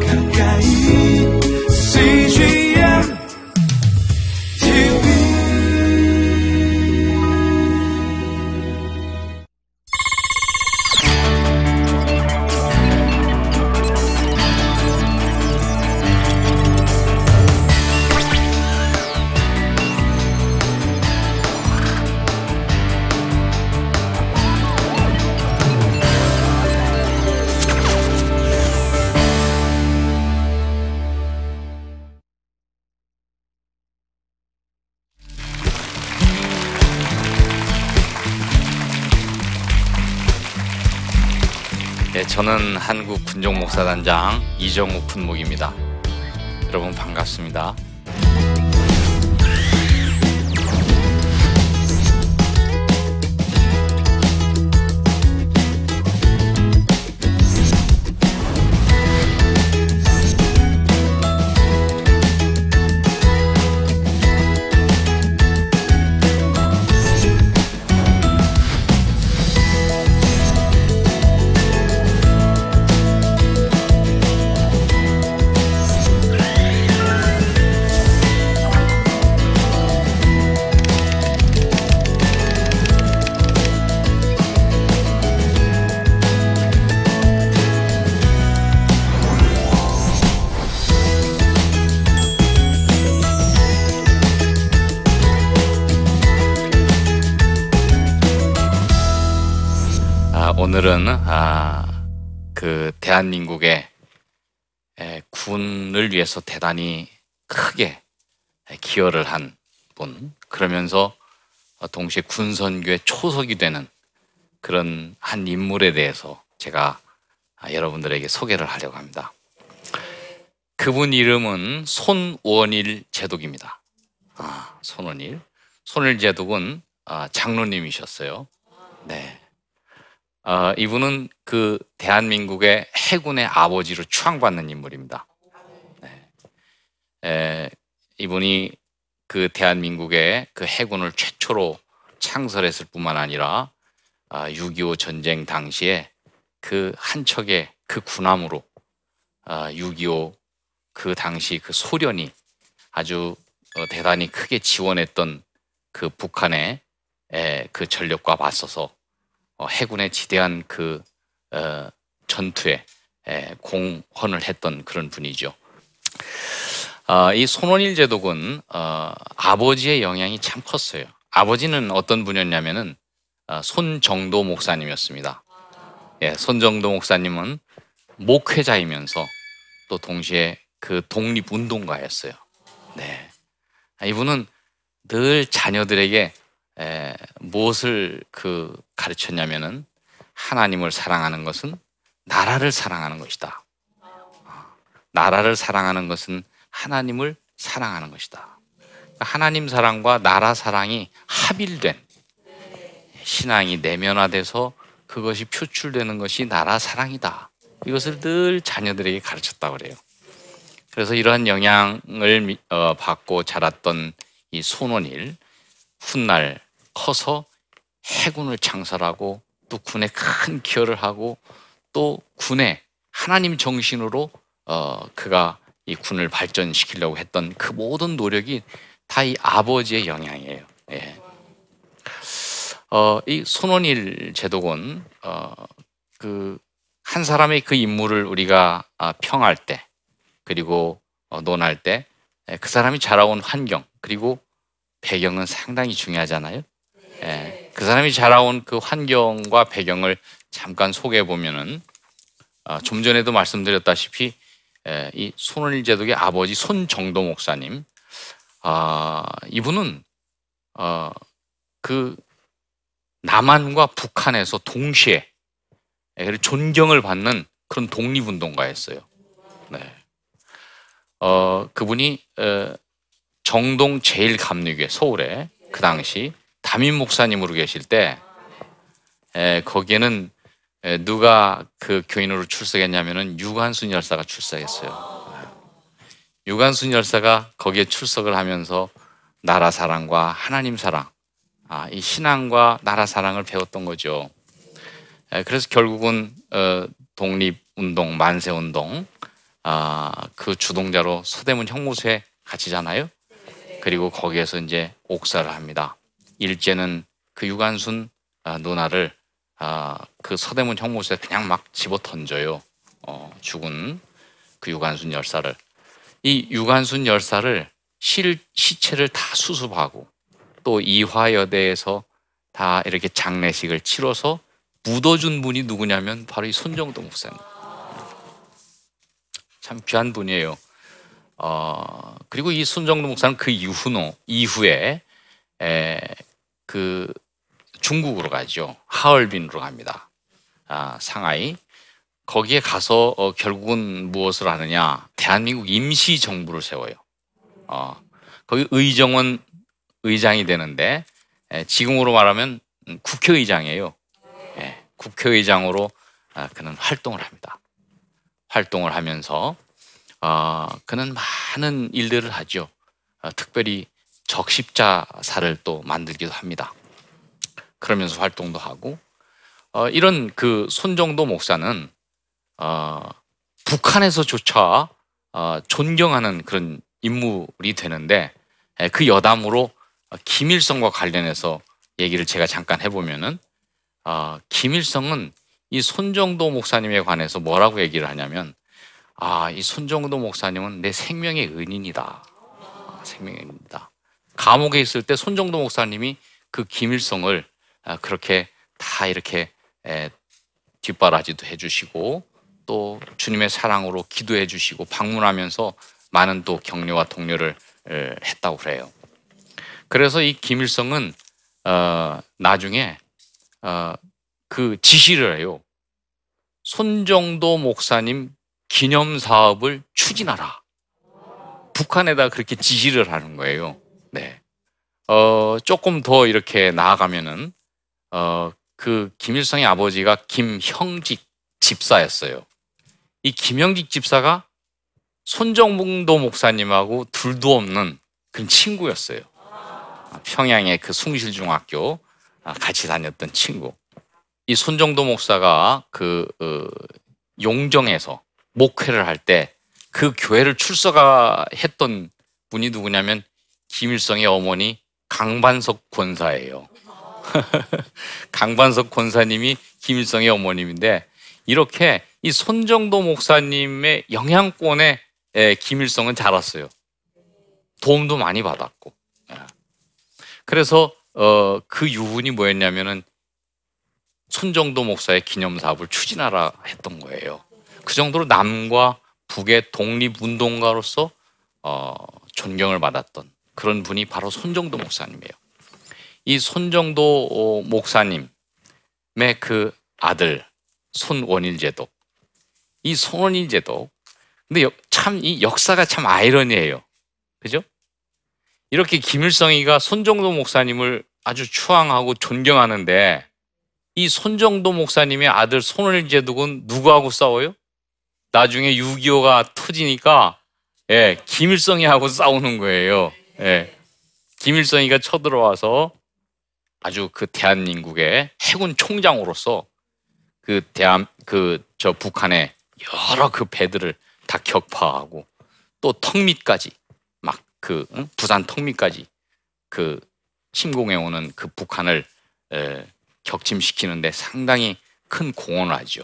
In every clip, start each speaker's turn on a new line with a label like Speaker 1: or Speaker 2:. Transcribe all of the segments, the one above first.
Speaker 1: 가까
Speaker 2: 군종 목사단장 이정욱 군목입니다. 여러분 반갑습니다. 위해서 대단히 크게 에, 기여를 한 분, 그러면서 어, 동시에 군선교의 초석이 되는 그런 한 인물에 대해서 제가 아, 여러분들에게 소개를 하려고 합니다. 그분 이름은 손원일 제독입니다. 아, 손원일. 손원일 제독은 아, 장로님이셨어요. 네. 어, 이분은 그 대한민국의 해군의 아버지로 추앙받는 인물입니다. 네. 에, 이분이 그 대한민국의 그 해군을 최초로 창설했을 뿐만 아니라 아, 6.25 전쟁 당시에 그 한 척의 그 군함으로 아, 6.25그 당시 그 소련이 아주 어, 대단히 크게 지원했던 그 북한의 에, 그 전력과 맞서서 어, 해군의 지대한 그 어, 전투에 에, 공헌을 했던 그런 분이죠. 어, 이 손원일 제독은 어, 아버지의 영향이 참 컸어요. 아버지는 어떤 분이었냐면은 어, 손정도 목사님이었습니다. 예, 손정도 목사님은 목회자이면서 또 동시에 그 독립운동가였어요. 네, 아, 이분은 늘 자녀들에게 에, 무엇을 그 가르쳤냐면은 하나님을 사랑하는 것은 나라를 사랑하는 것이다. 어, 나라를 사랑하는 것은 하나님을 사랑하는 것이다. 그러니까 하나님 사랑과 나라 사랑이 합일된 신앙이 내면화돼서 그것이 표출되는 것이 나라 사랑이다. 이것을 늘 자녀들에게 가르쳤다고 그래요. 그래서 이러한 영향을 미- 어, 받고 자랐던 이 손원일 훗날 커서 해군을 창설하고 또 군에 큰 기여를 하고 또 군에 하나님 정신으로 어, 그가 이 군을 발전시키려고 했던 그 모든 노력이 다 이 아버지의 영향이에요. 예. 어, 이 손원일 제독은 어, 그 한 사람의 그 인물을 우리가 아, 평할 때 그리고 어, 논할 때 그 사람이 자라온 환경 그리고 배경은 상당히 중요하잖아요. 예, 그 사람이 자라온 그 환경과 배경을 잠깐 소개해 보면은 아, 좀 전에도 말씀드렸다시피 예, 이 손원일 제독의 아버지 손정도 목사님, 아, 이분은 어, 그 남한과 북한에서 동시에 예, 존경을 받는 그런 독립운동가였어요. 네. 어, 그분이 어, 정동 제일감리교회 서울에 그 당시 담임 목사님으로 계실 때 에, 거기에는 에, 누가 그 교인으로 출석했냐면은 유관순 열사가 출석했어요. 유관순 열사가 거기에 출석을 하면서 나라 사랑과 하나님 사랑, 아, 이 신앙과 나라 사랑을 배웠던 거죠. 에, 그래서 결국은 어, 독립 운동, 만세 운동, 아, 그 주동자로 서대문 형무소에 갇히잖아요. 그리고 거기에서 이제 옥사를 합니다. 일제는 그 유관순 아, 누나를 아, 그 서대문 형무소에 그냥 막 집어 던져요. 어, 죽은 그 유관순 열사를 이 유관순 열사를 실 시체를 다 수습하고 또 이화여대에서 다 이렇게 장례식을 치러서 묻어준 분이 누구냐면 바로 이 손정도 목사님. 참 귀한 분이에요. 어, 그리고 이 손정도 목사는 그 이후노 이후에 에, 그 중국으로 가죠. 하얼빈으로 갑니다. 아, 상하이. 거기에 가서 어, 결국은 무엇을 하느냐? 대한민국 임시 정부를 세워요. 어, 거기 의정원 의장이 되는데 에, 지금으로 말하면 음, 국회의장이에요. 예, 국회의장으로 아, 그는 활동을 합니다. 활동을 하면서 어, 그는 많은 일들을 하죠. 어, 특별히 적십자사를 또 만들기도 합니다. 그러면서 활동도 하고 어, 이런 그 손정도 목사는 어, 북한에서조차 어, 존경하는 그런 인물이 되는데 에, 그 여담으로 어, 김일성과 관련해서 얘기를 제가 잠깐 해보면은 어, 김일성은 이 손정도 목사님에 관해서 뭐라고 얘기를 하냐면 아, 이 손정도 목사님은 내 생명의 은인이다. 아, 생명의 은인이다. 감옥에 있을 때 손정도 목사님이 그 김일성을 아, 그렇게 다 이렇게 에, 뒷바라지도 해주시고 또 주님의 사랑으로 기도해 주시고 방문하면서 많은 또 격려와 에, 했다고 그래요. 그래서 이 김일성은 어, 나중에 어, 그 지시를 해요. 손정도 목사님 기념 사업을 추진하라. 북한에다 그렇게 지시를 하는 거예요. 네. 어, 조금 더 이렇게 나아가면은 어, 그 김일성의 아버지가 김형직 집사였어요. 이 김형직 집사가 손정봉도 목사님하고 둘도 없는 그런 친구였어요. 평양의 그 숭실중학교 아, 같이 다녔던 친구. 이 손정도 목사가 그 어, 용정에서 목회를 할 때 그 교회를 출석했던 분이 누구냐면 김일성의 어머니 강반석 권사예요. 강반석 권사님이 김일성의 어머님인데 이렇게 이 손정도 목사님의 영향권에 에, 김일성은 자랐어요. 도움도 많이 받았고. 예. 그래서 어, 그 유분이 뭐였냐면은 손정도 목사의 기념 사업을 추진하라 했던 거예요. 그 정도로 남과 북의 독립운동가로서 어, 존경을 받았던 그런 분이 바로 손정도 목사님이에요. 이 손정도 어, 목사님의 그 아들 손원일 제독, 이 손원일 제독, 근데 참 이 역사가 참 아이러니해요. 그죠? 이렇게 김일성이가 손정도 목사님을 아주 추앙하고 존경하는데 이 손정도 목사님의 아들 손원일 제독은 누구하고 싸워요? 나중에 6.25가 터지니까 예, 김일성이하고 싸우는 거예요. 예. 김일성이가 쳐들어와서 아주 그 대한민국의 해군 총장으로서 그 대한 그 저 북한의 여러 그 배들을 다 격파하고 또 턱밑까지 막 그 부산 턱밑까지 그 침공해 오는 그 북한을 에, 격침시키는데 상당히 큰 공헌을 하죠.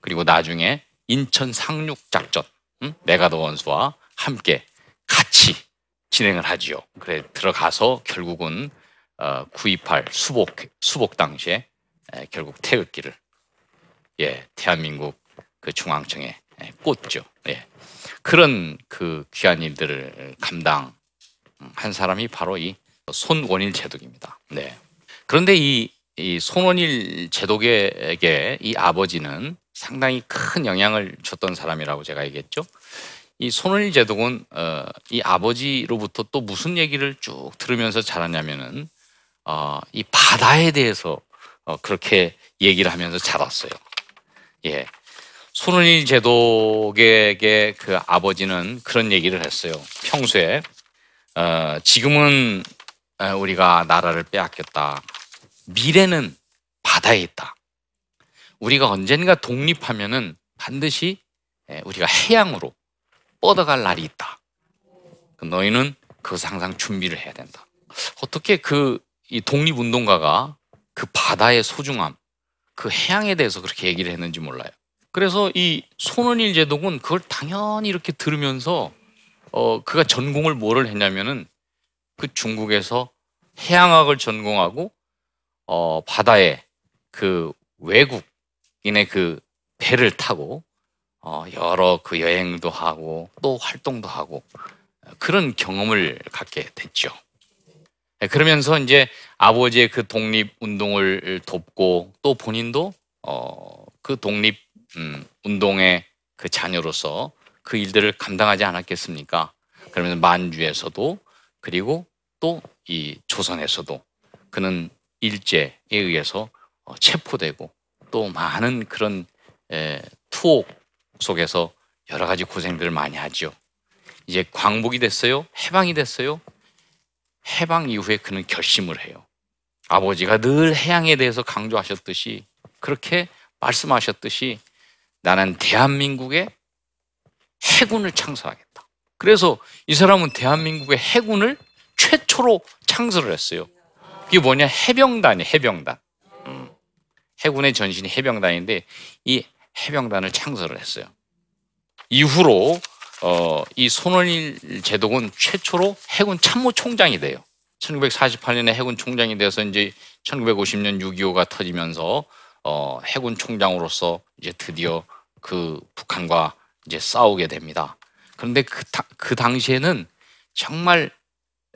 Speaker 2: 그리고 나중에 인천 상륙 작전 음? 메가더 원수와 함께 같이 진행을 하지요. 그래 들어가서 결국은 어, 9.28 수복 수복 당시에 에, 결국 태극기를 예 대한민국 그 중앙청에 예, 꽂죠. 예 그런 그 귀한 일들을 감당한 사람이 바로 이 손원일 제독입니다. 네 그런데 이, 이 손원일 제독에게 이 아버지는 상당히 큰 영향을 줬던 사람이라고 제가 얘기했죠. 이 손원일 제독은 어, 이 아버지로부터 또 무슨 얘기를 쭉 들으면서 자랐냐면은 어, 이 바다에 대해서 어, 그렇게 얘기를 하면서 자랐어요. 예. 손원일 제독에게 그 아버지는 그런 얘기를 했어요. 평소에 어, 지금은 어, 우리가 나라를 빼앗겼다. 미래는 바다에 있다. 우리가 언젠가 독립하면은 반드시 예, 우리가 해양으로 뻗어갈 날이 있다. 너희는 그것을 항상 준비를 해야 된다. 어떻게 그 이 독립운동가가 그 바다의 소중함, 그 해양에 대해서 그렇게 얘기를 했는지 몰라요. 그래서 이 손원일 제독은 그걸 당연히 이렇게 들으면서 어 그가 전공을 뭐를 했냐면은 그 중국에서 해양학을 전공하고 어 바다에 그 외국인의 그 배를 타고 어 여러 그 여행도 하고 또 활동도 하고 그런 경험을 갖게 됐죠. 네, 그러면서 이제 아버지의 그 독립 운동을 돕고 또 본인도 어 그 독립 음, 운동의 그 자녀로서 그 일들을 감당하지 않았겠습니까? 그러면 만주에서도 그리고 또 이 조선에서도 그는 일제에 의해서 어, 체포되고 또 많은 그런 에, 투옥 속에서 여러 가지 고생들을 많이 하죠. 이제 광복이 됐어요. 해방이 됐어요. 해방 이후에 그는 결심을 해요. 아버지가 늘 해양에 대해서 강조하셨듯이 그렇게 말씀하셨듯이 나는 대한민국의 해군을 창설하겠다. 그래서 이 사람은 대한민국의 해군을 최초로 창설을 했어요. 이게 뭐냐? 해병단이 해병단. 음. 해군의 전신이 해병단인데 이 해병단을 창설을 했어요. 이후로 어, 이 손원일 제독은 최초로 해군 참모총장이 돼요. 1948년에 해군 총장이 돼서 이제 1950년 6.25가 터지면서 어, 해군 총장으로서 이제 드디어 그 북한과 이제 싸우게 됩니다. 그런데 그, 다, 그 당시에는 정말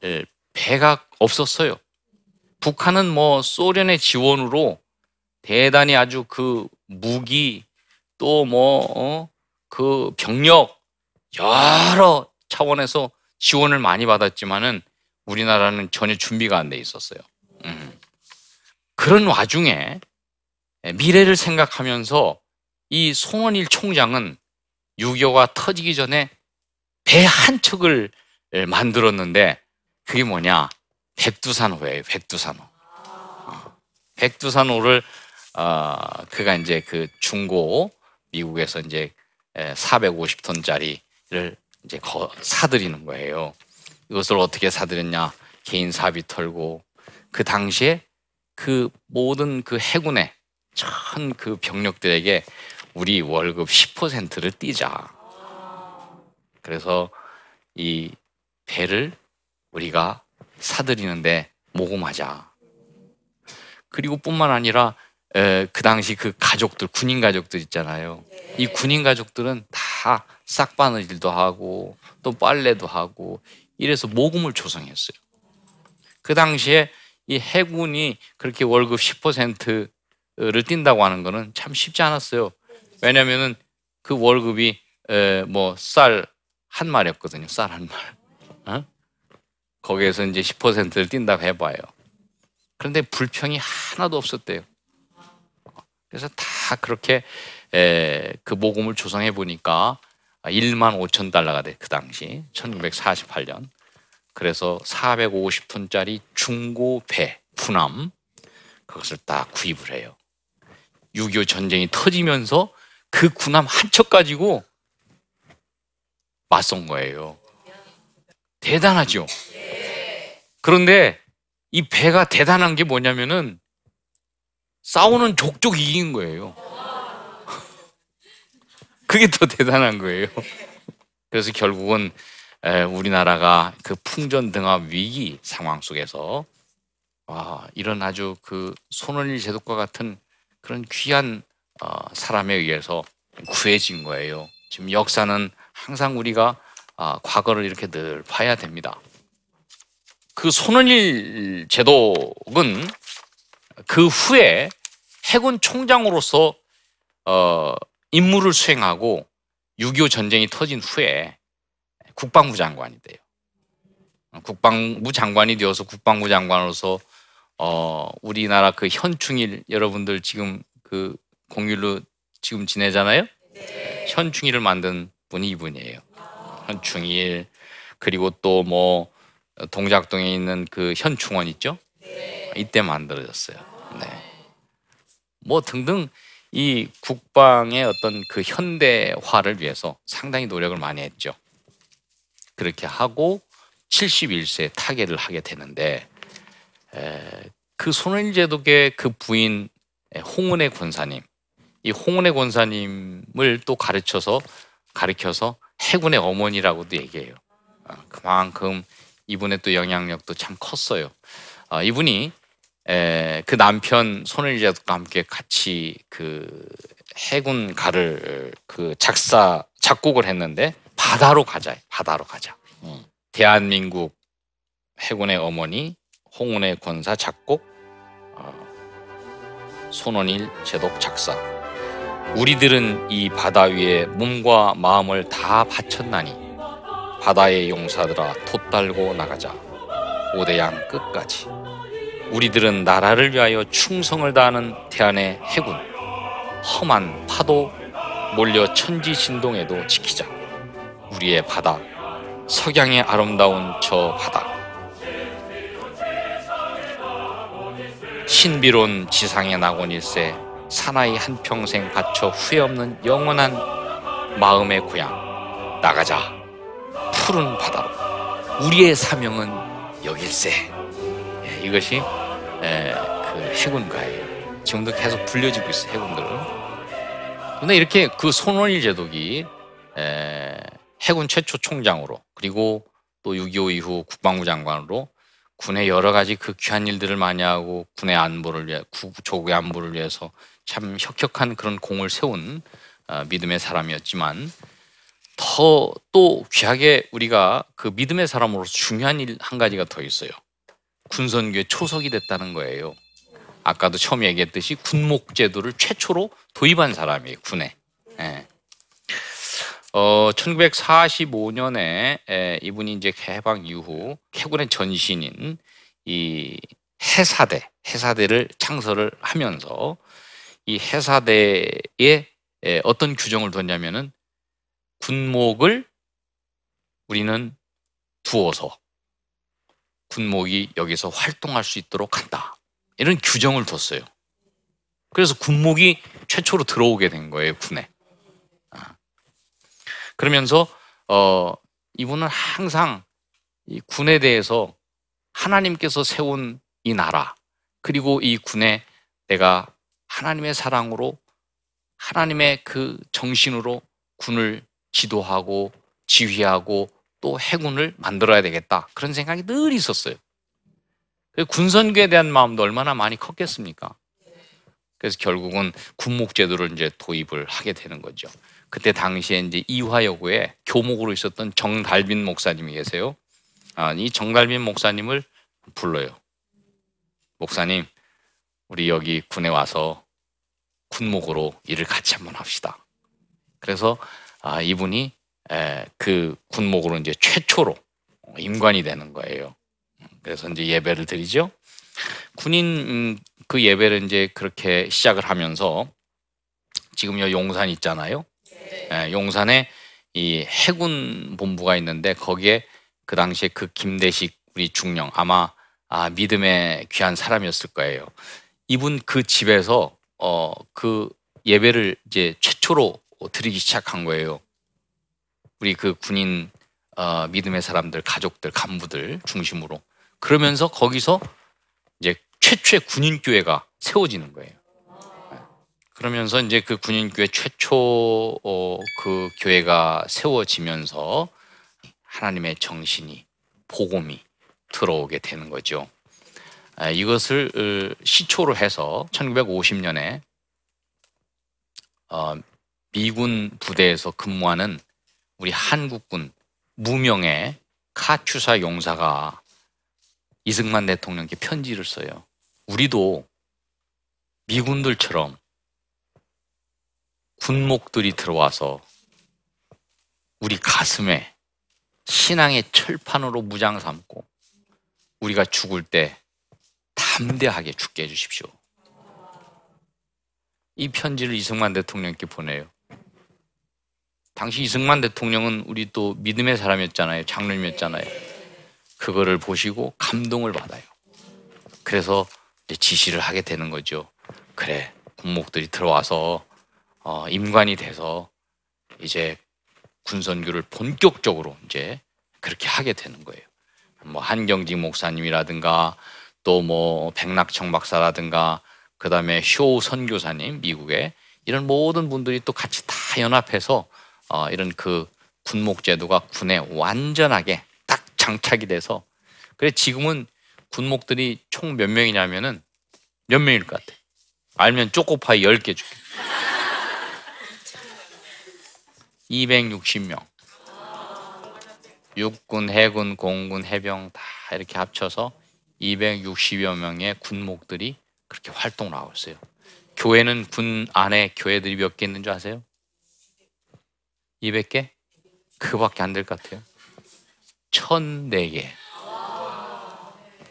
Speaker 2: 에, 배가 없었어요. 북한은 뭐 소련의 지원으로 대단히 아주 그 무기 또뭐그 병력 여러 차원에서 지원을 많이 받았지만은 우리나라는 전혀 준비가 안 돼 있었어요. 음. 그런 와중에 미래를 생각하면서 이 송원일 총장은 6.25가 터지기 전에 배 한 척을 만들었는데 그게 뭐냐? 백두산호예요. 백두산호. 어. 백두산호를 어, 그가 이제 그 중고 미국에서 이제 450톤짜리 를 이제 거, 사들이는 거예요. 이것을 어떻게 사들였냐? 개인 사비 털고 그 당시에 그 모든 그 해군의 전 그 병력들에게 우리 월급 10%를 띄자. 그래서 이 배를 우리가 사들이는데 모금하자. 그리고 뿐만 아니라 에, 그 당시 그 가족들 군인 가족들 있잖아요. 이 군인 가족들은 다 싹바느질도 하고 또 빨래도 하고 이래서 모금을 조성했어요. 그 당시에 이 해군이 그렇게 월급 10%를 띈다고 하는 거는 참 쉽지 않았어요. 왜냐면은 그 월급이 뭐 쌀 한 마리였거든요. 쌀 한 말. 어? 거기에서 이제 10%를 띈다고 해봐요. 그런데 불평이 하나도 없었대요. 그래서 다 그렇게 에, 그 모금을 조성해 보니까 1만 5천 달러가 돼 그 당시 1948년. 그래서 450톤짜리 중고 배 군함 그것을 딱 구입을 해요. 6.25 전쟁이 터지면서 그 군함 한 척 가지고 맞선 거예요. 대단하죠. 그런데 이 배가 대단한 게 뭐냐면은 싸우는 족족 이긴 거예요. 그게 더 대단한 거예요. 그래서 결국은 우리나라가 그 풍전등화 위기 상황 속에서 와, 이런 아주 그 손원일 제독과 같은 그런 귀한 어, 사람에 의해서 구해진 거예요. 지금 역사는 항상 우리가 아, 과거를 이렇게 늘 봐야 됩니다. 그 손원일 제독은 그 후에 해군 총장으로서 어, 임무를 수행하고 6.25 전쟁이 터진 후에 국방부 장관이 돼요. 국방부 장관이 되어서 국방부 장관으로서 어, 우리나라 그 현충일 여러분들 지금 그 공휴일로 지금 지내잖아요. 네. 현충일을 만든 분이 이분이에요. 현충일 그리고 또 뭐 동작동에 있는 그 현충원 있죠? 네. 이때 만들어졌어요. 네. 뭐 등등 이 국방의 어떤 그 현대화를 위해서 상당히 노력을 많이 했죠. 그렇게 하고 71세에 타계를 하게 되는데 에, 그 손원일 제독의 그 부인 에, 홍은혜 권사님 이 홍은혜 권사님을 또 가르쳐서 가르쳐서 해군의 어머니라고도 얘기해요. 아, 그만큼 이분의 또 영향력도 참 컸어요. 아, 이분이 에, 그 남편 손원일 제독과 함께 같이 그 해군 가를 그 작사 작곡을 했는데 바다로 가자 바다로 가자. 음. 대한민국 해군의 어머니 홍은혜 권사 작곡 어, 손원일 제독 작사. 우리들은 이 바다 위에 몸과 마음을 다 바쳤나니 바다의 용사들아 돛달고 나가자. 오대양 끝까지 우리들은 나라를 위하여 충성을 다하는 대한의 해군 험한 파도 몰려 천지 진동에도 지키자. 우리의 바다, 석양의 아름다운 저 바다. 신비로운 지상의 낙원일세 사나이 한평생 바쳐 후회 없는 영원한 마음의 고향 나가자 푸른 바다로 우리의 사명은 여길세 예, 이것이 에, 그 해군가예요 지금도 계속 불려지고 있어요 해군들은 근데 이렇게 그 손원일 제독이 에, 해군 최초 총장으로 그리고 또 6.25 이후 국방부 장관으로 군의 여러 가지 그 귀한 일들을 많이 하고 군의 안보를 위해 구- 조국의 안보를 위해서 참 혁혁한 그런 공을 세운 어, 믿음의 사람이었지만 더 또 귀하게 우리가 그 믿음의 사람으로서 중요한 일 한 가지가 더 있어요. 군선교의 초석이 됐다는 거예요. 아까도 처음 얘기했듯이 군목 제도를 최초로 도입한 사람이에요. 군에. 예. 어, 1945년에 에, 이분이 이제 해방 이후 해군의 전신인 이 해사대, 해사대를 창설을 하면서 이 해사대에 에, 어떤 규정을 뒀냐면은 군목을 우리는 두어서 군목이 여기서 활동할 수 있도록 한다. 이런 규정을 뒀어요. 그래서 군목이 최초로 들어오게 된 거예요, 군에. 아. 그러면서 어 이분은 항상 이 군에 대해서 하나님께서 세운 이 나라 그리고 이 군에 내가 하나님의 사랑으로 하나님의 그 정신으로 군을 지도하고 지휘하고 또 해군을 만들어야 되겠다 그런 생각이 늘 있었어요. 그 군선교에 대한 마음도 얼마나 많이 컸겠습니까? 그래서 결국은 군목제도를 이제 도입을 하게 되는 거죠. 그때 당시에 이제 이화여고에 교목으로 있었던 정달빈 목사님이 계세요. 아, 이 정달빈 목사님을 불러요. 목사님, 우리 여기 군에 와서 군목으로 일을 같이 한번 합시다. 그래서 아, 이분이 에, 그 군목으로 이제 최초로 임관이 되는 거예요. 그래서 이제 예배를 드리죠. 군인 음, 그 예배를 이제 그렇게 시작을 하면서 지금 요 용산 있잖아요. 예, 용산에 이 해군 본부가 있는데 거기에 그 당시에 그 김대식 우리 중령 아마 아, 믿음의 귀한 사람이었을 거예요. 이분 그 집에서 어, 그 예배를 이제 최초로 드리기 시작한 거예요. 우리 그 군인 어, 믿음의 사람들, 가족들, 간부들 중심으로 그러면서 거기서 이제 최초의 군인 교회가 세워지는 거예요. 그러면서 이제 그 군인 교회 최초 어, 그 교회가 세워지면서 하나님의 정신이 복음이 들어오게 되는 거죠. 아, 이것을 어, 시초로 해서 1950년에 어, 미군 부대에서 근무하는 우리 한국군 무명의 카츄사 용사가 이승만 대통령께 편지를 써요. 우리도 미군들처럼 군목들이 들어와서 우리 가슴에 신앙의 철판으로 무장 삼고 우리가 죽을 때 담대하게 죽게 해주십시오. 이 편지를 이승만 대통령께 보내요. 당시 이승만 대통령은 우리 또 믿음의 사람이었잖아요. 장로님이었잖아요. 그거를 보시고 감동을 받아요. 그래서 지시를 하게 되는 거죠. 그래, 군목들이 들어와서 어, 임관이 돼서 이제 군선교를 본격적으로 이제 그렇게 하게 되는 거예요. 뭐 한경직 목사님이라든가 또 뭐 백낙청 박사라든가 그다음에 쇼 선교사님 미국에 이런 모든 분들이 또 같이 다 연합해서 어, 이런 그 군목 제도가 군에 완전하게 딱 장착이 돼서 그래 지금은 군목들이 총 몇 명이냐면은 몇 명일 것 같아. 알면 쪼꼬파이 10개 줄게. 260명. 육군, 해군, 공군, 해병 다 이렇게 합쳐서 260여 명의 군목들이 그렇게 활동을 하고 있어요. 교회는 군 안에 교회들이 몇 개 있는 줄 아세요? 200개? 그밖에 안 될 것 같아요. 1004개.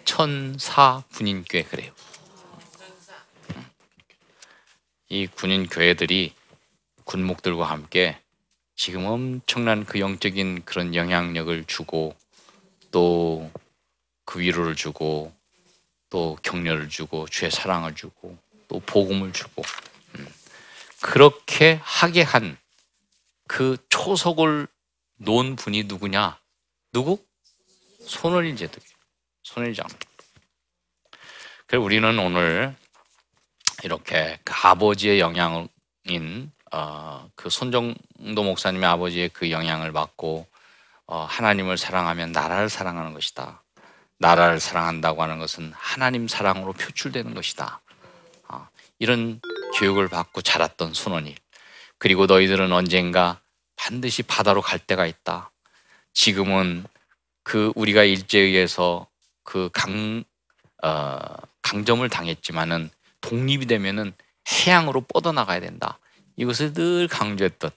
Speaker 2: 천사 군인교회 그래요. 이 군인 교회들이 군목들과 함께 지금 엄청난 그 영적인 그런 영향력을 주고 또 그 위로를 주고 또 격려를 주고 주의 사랑을 주고 또 복음을 주고 음. 그렇게 하게 한 그 초석을 놓은 분이 누구냐? 누구? 손원일 제독. 손원일 장로. 그래서 우리는 오늘 이렇게 그 아버지의 영향인 어, 그 손정도 목사님의 아버지의 그 영향을 받고 어, 하나님을 사랑하면 나라를 사랑하는 것이다. 나라를 사랑한다고 하는 것은 하나님 사랑으로 표출되는 것이다. 어, 이런 교육을 받고 자랐던 순원이 그리고 너희들은 언젠가 반드시 바다로 갈 때가 있다. 지금은 그 우리가 일제에 의해서 그 강, 어, 강점을 당했지만은 독립이 되면은 해양으로 뻗어나가야 된다. 이것을 늘 강조했던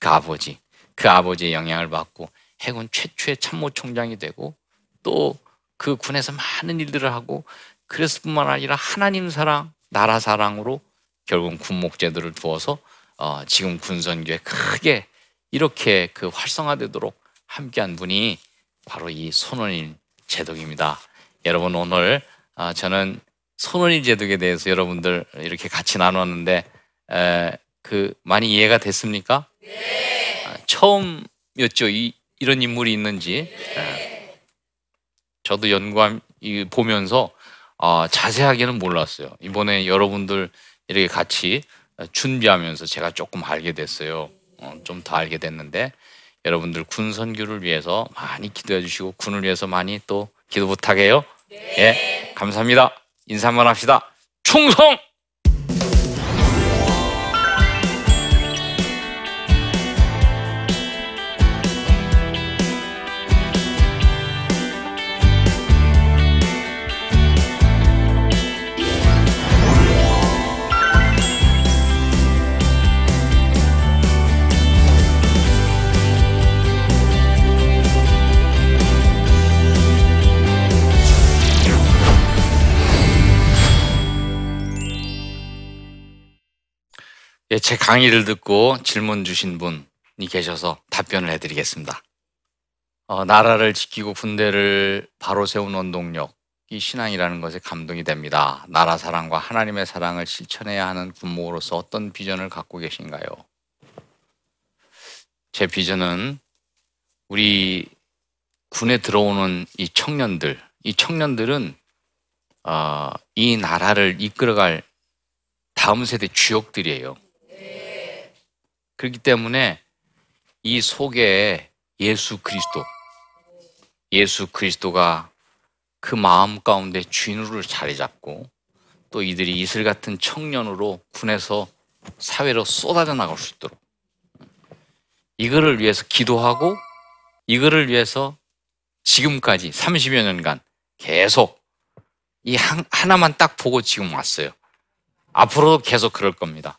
Speaker 2: 그 아버지, 그 아버지의 영향을 받고 해군 최초의 참모총장이 되고 또 그 군에서 많은 일들을 하고 그랬을 뿐만 아니라 하나님 사랑, 나라 사랑으로 결국 군목제도를 두어서 어, 지금 군선교에 크게 이렇게 그 활성화되도록 함께한 분이 바로 이 손원일 제독입니다. 여러분 오늘 어, 저는 손원일 제독에 대해서 여러분들 이렇게 같이 나눴는데 에, 그 많이 이해가 됐습니까? 네. 아, 처음이었죠. 이, 이런 인물이 있는지. 에. 저도 연구함 이, 보면서 어, 자세하게는 몰랐어요. 이번에 여러분들 이렇게 같이 준비하면서 제가 조금 알게 됐어요. 어, 좀 더 알게 됐는데 여러분들 군 선교를 위해서 많이 기도해 주시고 군을 위해서 많이 또 기도 부탁해요. 네. 예, 감사합니다. 인사 한번 합시다. 충성! 제 강의를 듣고 질문 주신 분이 계셔서 답변을 해드리겠습니다. 어, 나라를 지키고 군대를 바로 세운 원동력, 이 신앙이라는 것에 감동이 됩니다. 나라 사랑과 하나님의 사랑을 실천해야 하는 군목으로서 어떤 비전을 갖고 계신가요? 제 비전은 우리 군에 들어오는 이 청년들, 이 청년들은 어, 이 나라를 이끌어갈 다음 세대 주역들이에요. 그렇기 때문에 이 속에 예수 그리스도, 예수 그리스도가 그 마음 가운데 주인으로 자리 잡고 또 이들이 이슬 같은 청년으로 군에서 사회로 쏟아져 나갈 수 있도록 이거를 위해서 기도하고 이거를 위해서 지금까지 30여 년간 계속 이 하나만 딱 보고 지금 왔어요. 앞으로도 계속 그럴 겁니다.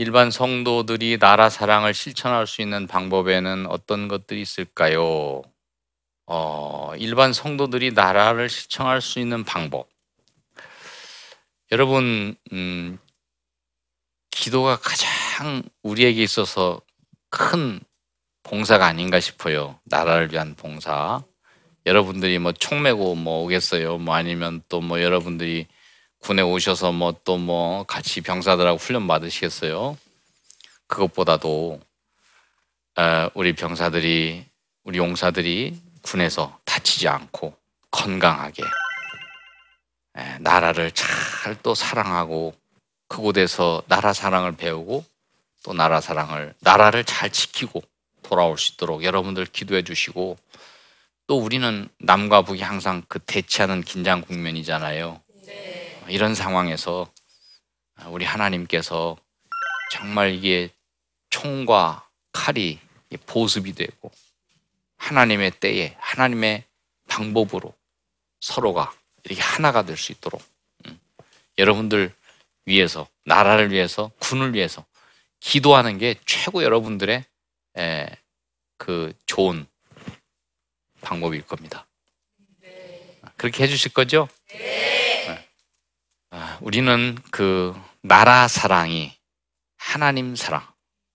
Speaker 2: 예. 일반 성도들이 나라 사랑을 실천할 수 있는 방법에는 어떤 것들이 있을까요? 어, 일반 성도들이 나라를 실천할 수 있는 방법. 여러분, 음, 기도가 가장 우리에게 있어서 큰 봉사가 아닌가 싶어요. 나라를 위한 봉사. 여러분들이 뭐 총 메고 뭐 오겠어요. 뭐 아니면 또 뭐 여러분들이 군에 오셔서 뭐 또뭐 뭐 같이 병사들하고 훈련 받으시겠어요? 그것보다도 우리 병사들이 우리 용사들이 군에서 다치지 않고 건강하게 예, 나라를 잘 또 사랑하고 그곳에서 나라 사랑을 배우고 또 나라 사랑을 나라를 잘 지키고 돌아올 수 있도록 여러분들 기도해 주시고 또 우리는 남과 북이 항상 그 대치하는 긴장 국면이잖아요. 이런 상황에서 우리 하나님께서 정말 이게 총과 칼이 보습이 되고 하나님의 때에 하나님의 방법으로 서로가 이렇게 하나가 될 수 있도록 음, 여러분들 위해서 나라를 위해서 군을 위해서 기도하는 게 최고 여러분들의 에, 그 좋은 방법일 겁니다. 그렇게 해주실 거죠? 우리는 그 나라 사랑이 하나님 사랑,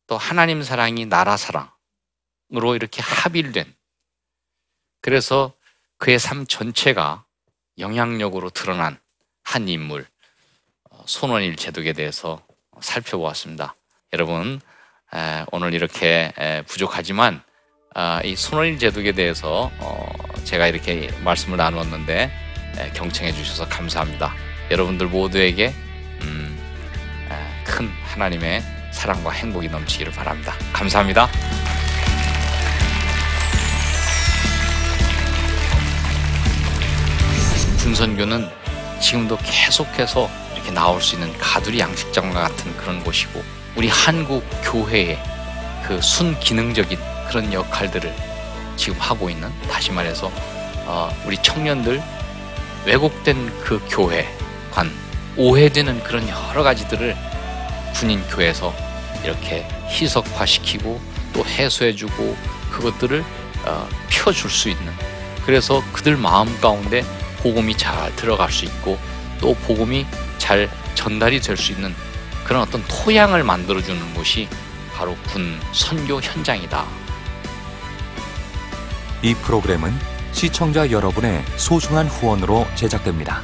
Speaker 2: 또 하나님 사랑이 나라 사랑으로 이렇게 합일된 그래서 그의 삶 전체가 영향력으로 드러난 한 인물 어, 손원일 제독에 대해서 살펴보았습니다. 여러분 오늘 이렇게 부족하지만 아, 이 손원일 제독에 대해서 어, 제가 이렇게 말씀을 나누었는데 경청해 주셔서 감사합니다. 여러분들 모두에게 음, 큰 하나님의 사랑과 행복이 넘치기를 바랍니다. 감사합니다. 군선교는 지금도 계속해서 이렇게 나올 수 있는 가두리 양식장과 같은 그런 곳이고 우리 한국 교회의 그 순기능적인 그런 역할들을 지금 하고 있는 다시 말해서 어, 우리 청년들 왜곡된 그 교회 관 오해되는 그런 여러 가지들을 군인 교회에서 이렇게 희석화시키고 또 해소해주고 그것들을 어, 펴줄 수 있는 그래서 그들 마음 가운데 복음이 잘 들어갈 수 있고 또 복음이 잘 전달이 될 수 있는 그런 어떤 토양을 만들어주는 곳이 바로 군 선교 현장이다.
Speaker 3: 이 프로그램은 시청자 여러분의 소중한 후원으로 제작됩니다.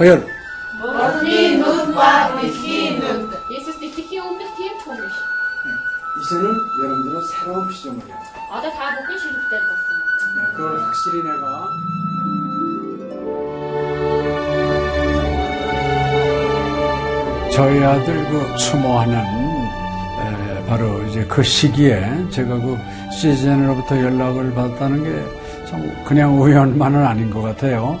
Speaker 4: 허혈. Este sticky o mehtiye çoğumuş.
Speaker 5: 이제는 여러분들은 새로운 시점을 해요.
Speaker 4: Ada daha bakın şirketler basın.
Speaker 5: 네, 그걸 확실히 내가 저희 아들 그 추모하는 에, 바로 이제 그 시기에 제가 그 시즌으로부터 연락을 받았다는 게 참 그냥 우연만은 아닌 것 같아요.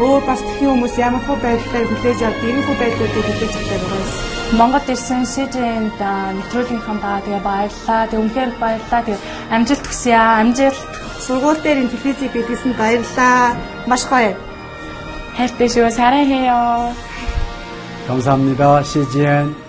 Speaker 6: өөр бас тхэн хүмүүс ямар хөө байдлаар хүлээж авд ийм хөө байдлуудыг хүлээж авдаг байгаа юм.
Speaker 7: Монгол ирсэн СЖН-д нэвтрүүлгийнхаа даа тэгээ баярлаа. Тэг үнхээр баярлаа. Тэг амжилт хүсье аа. Амжилт.
Speaker 6: Сургууль дээр ин телевизийг бидлсэн баярлаа. Маш гоё.
Speaker 7: хайртай шүү. 사랑해요.
Speaker 5: 감사합니다. CGN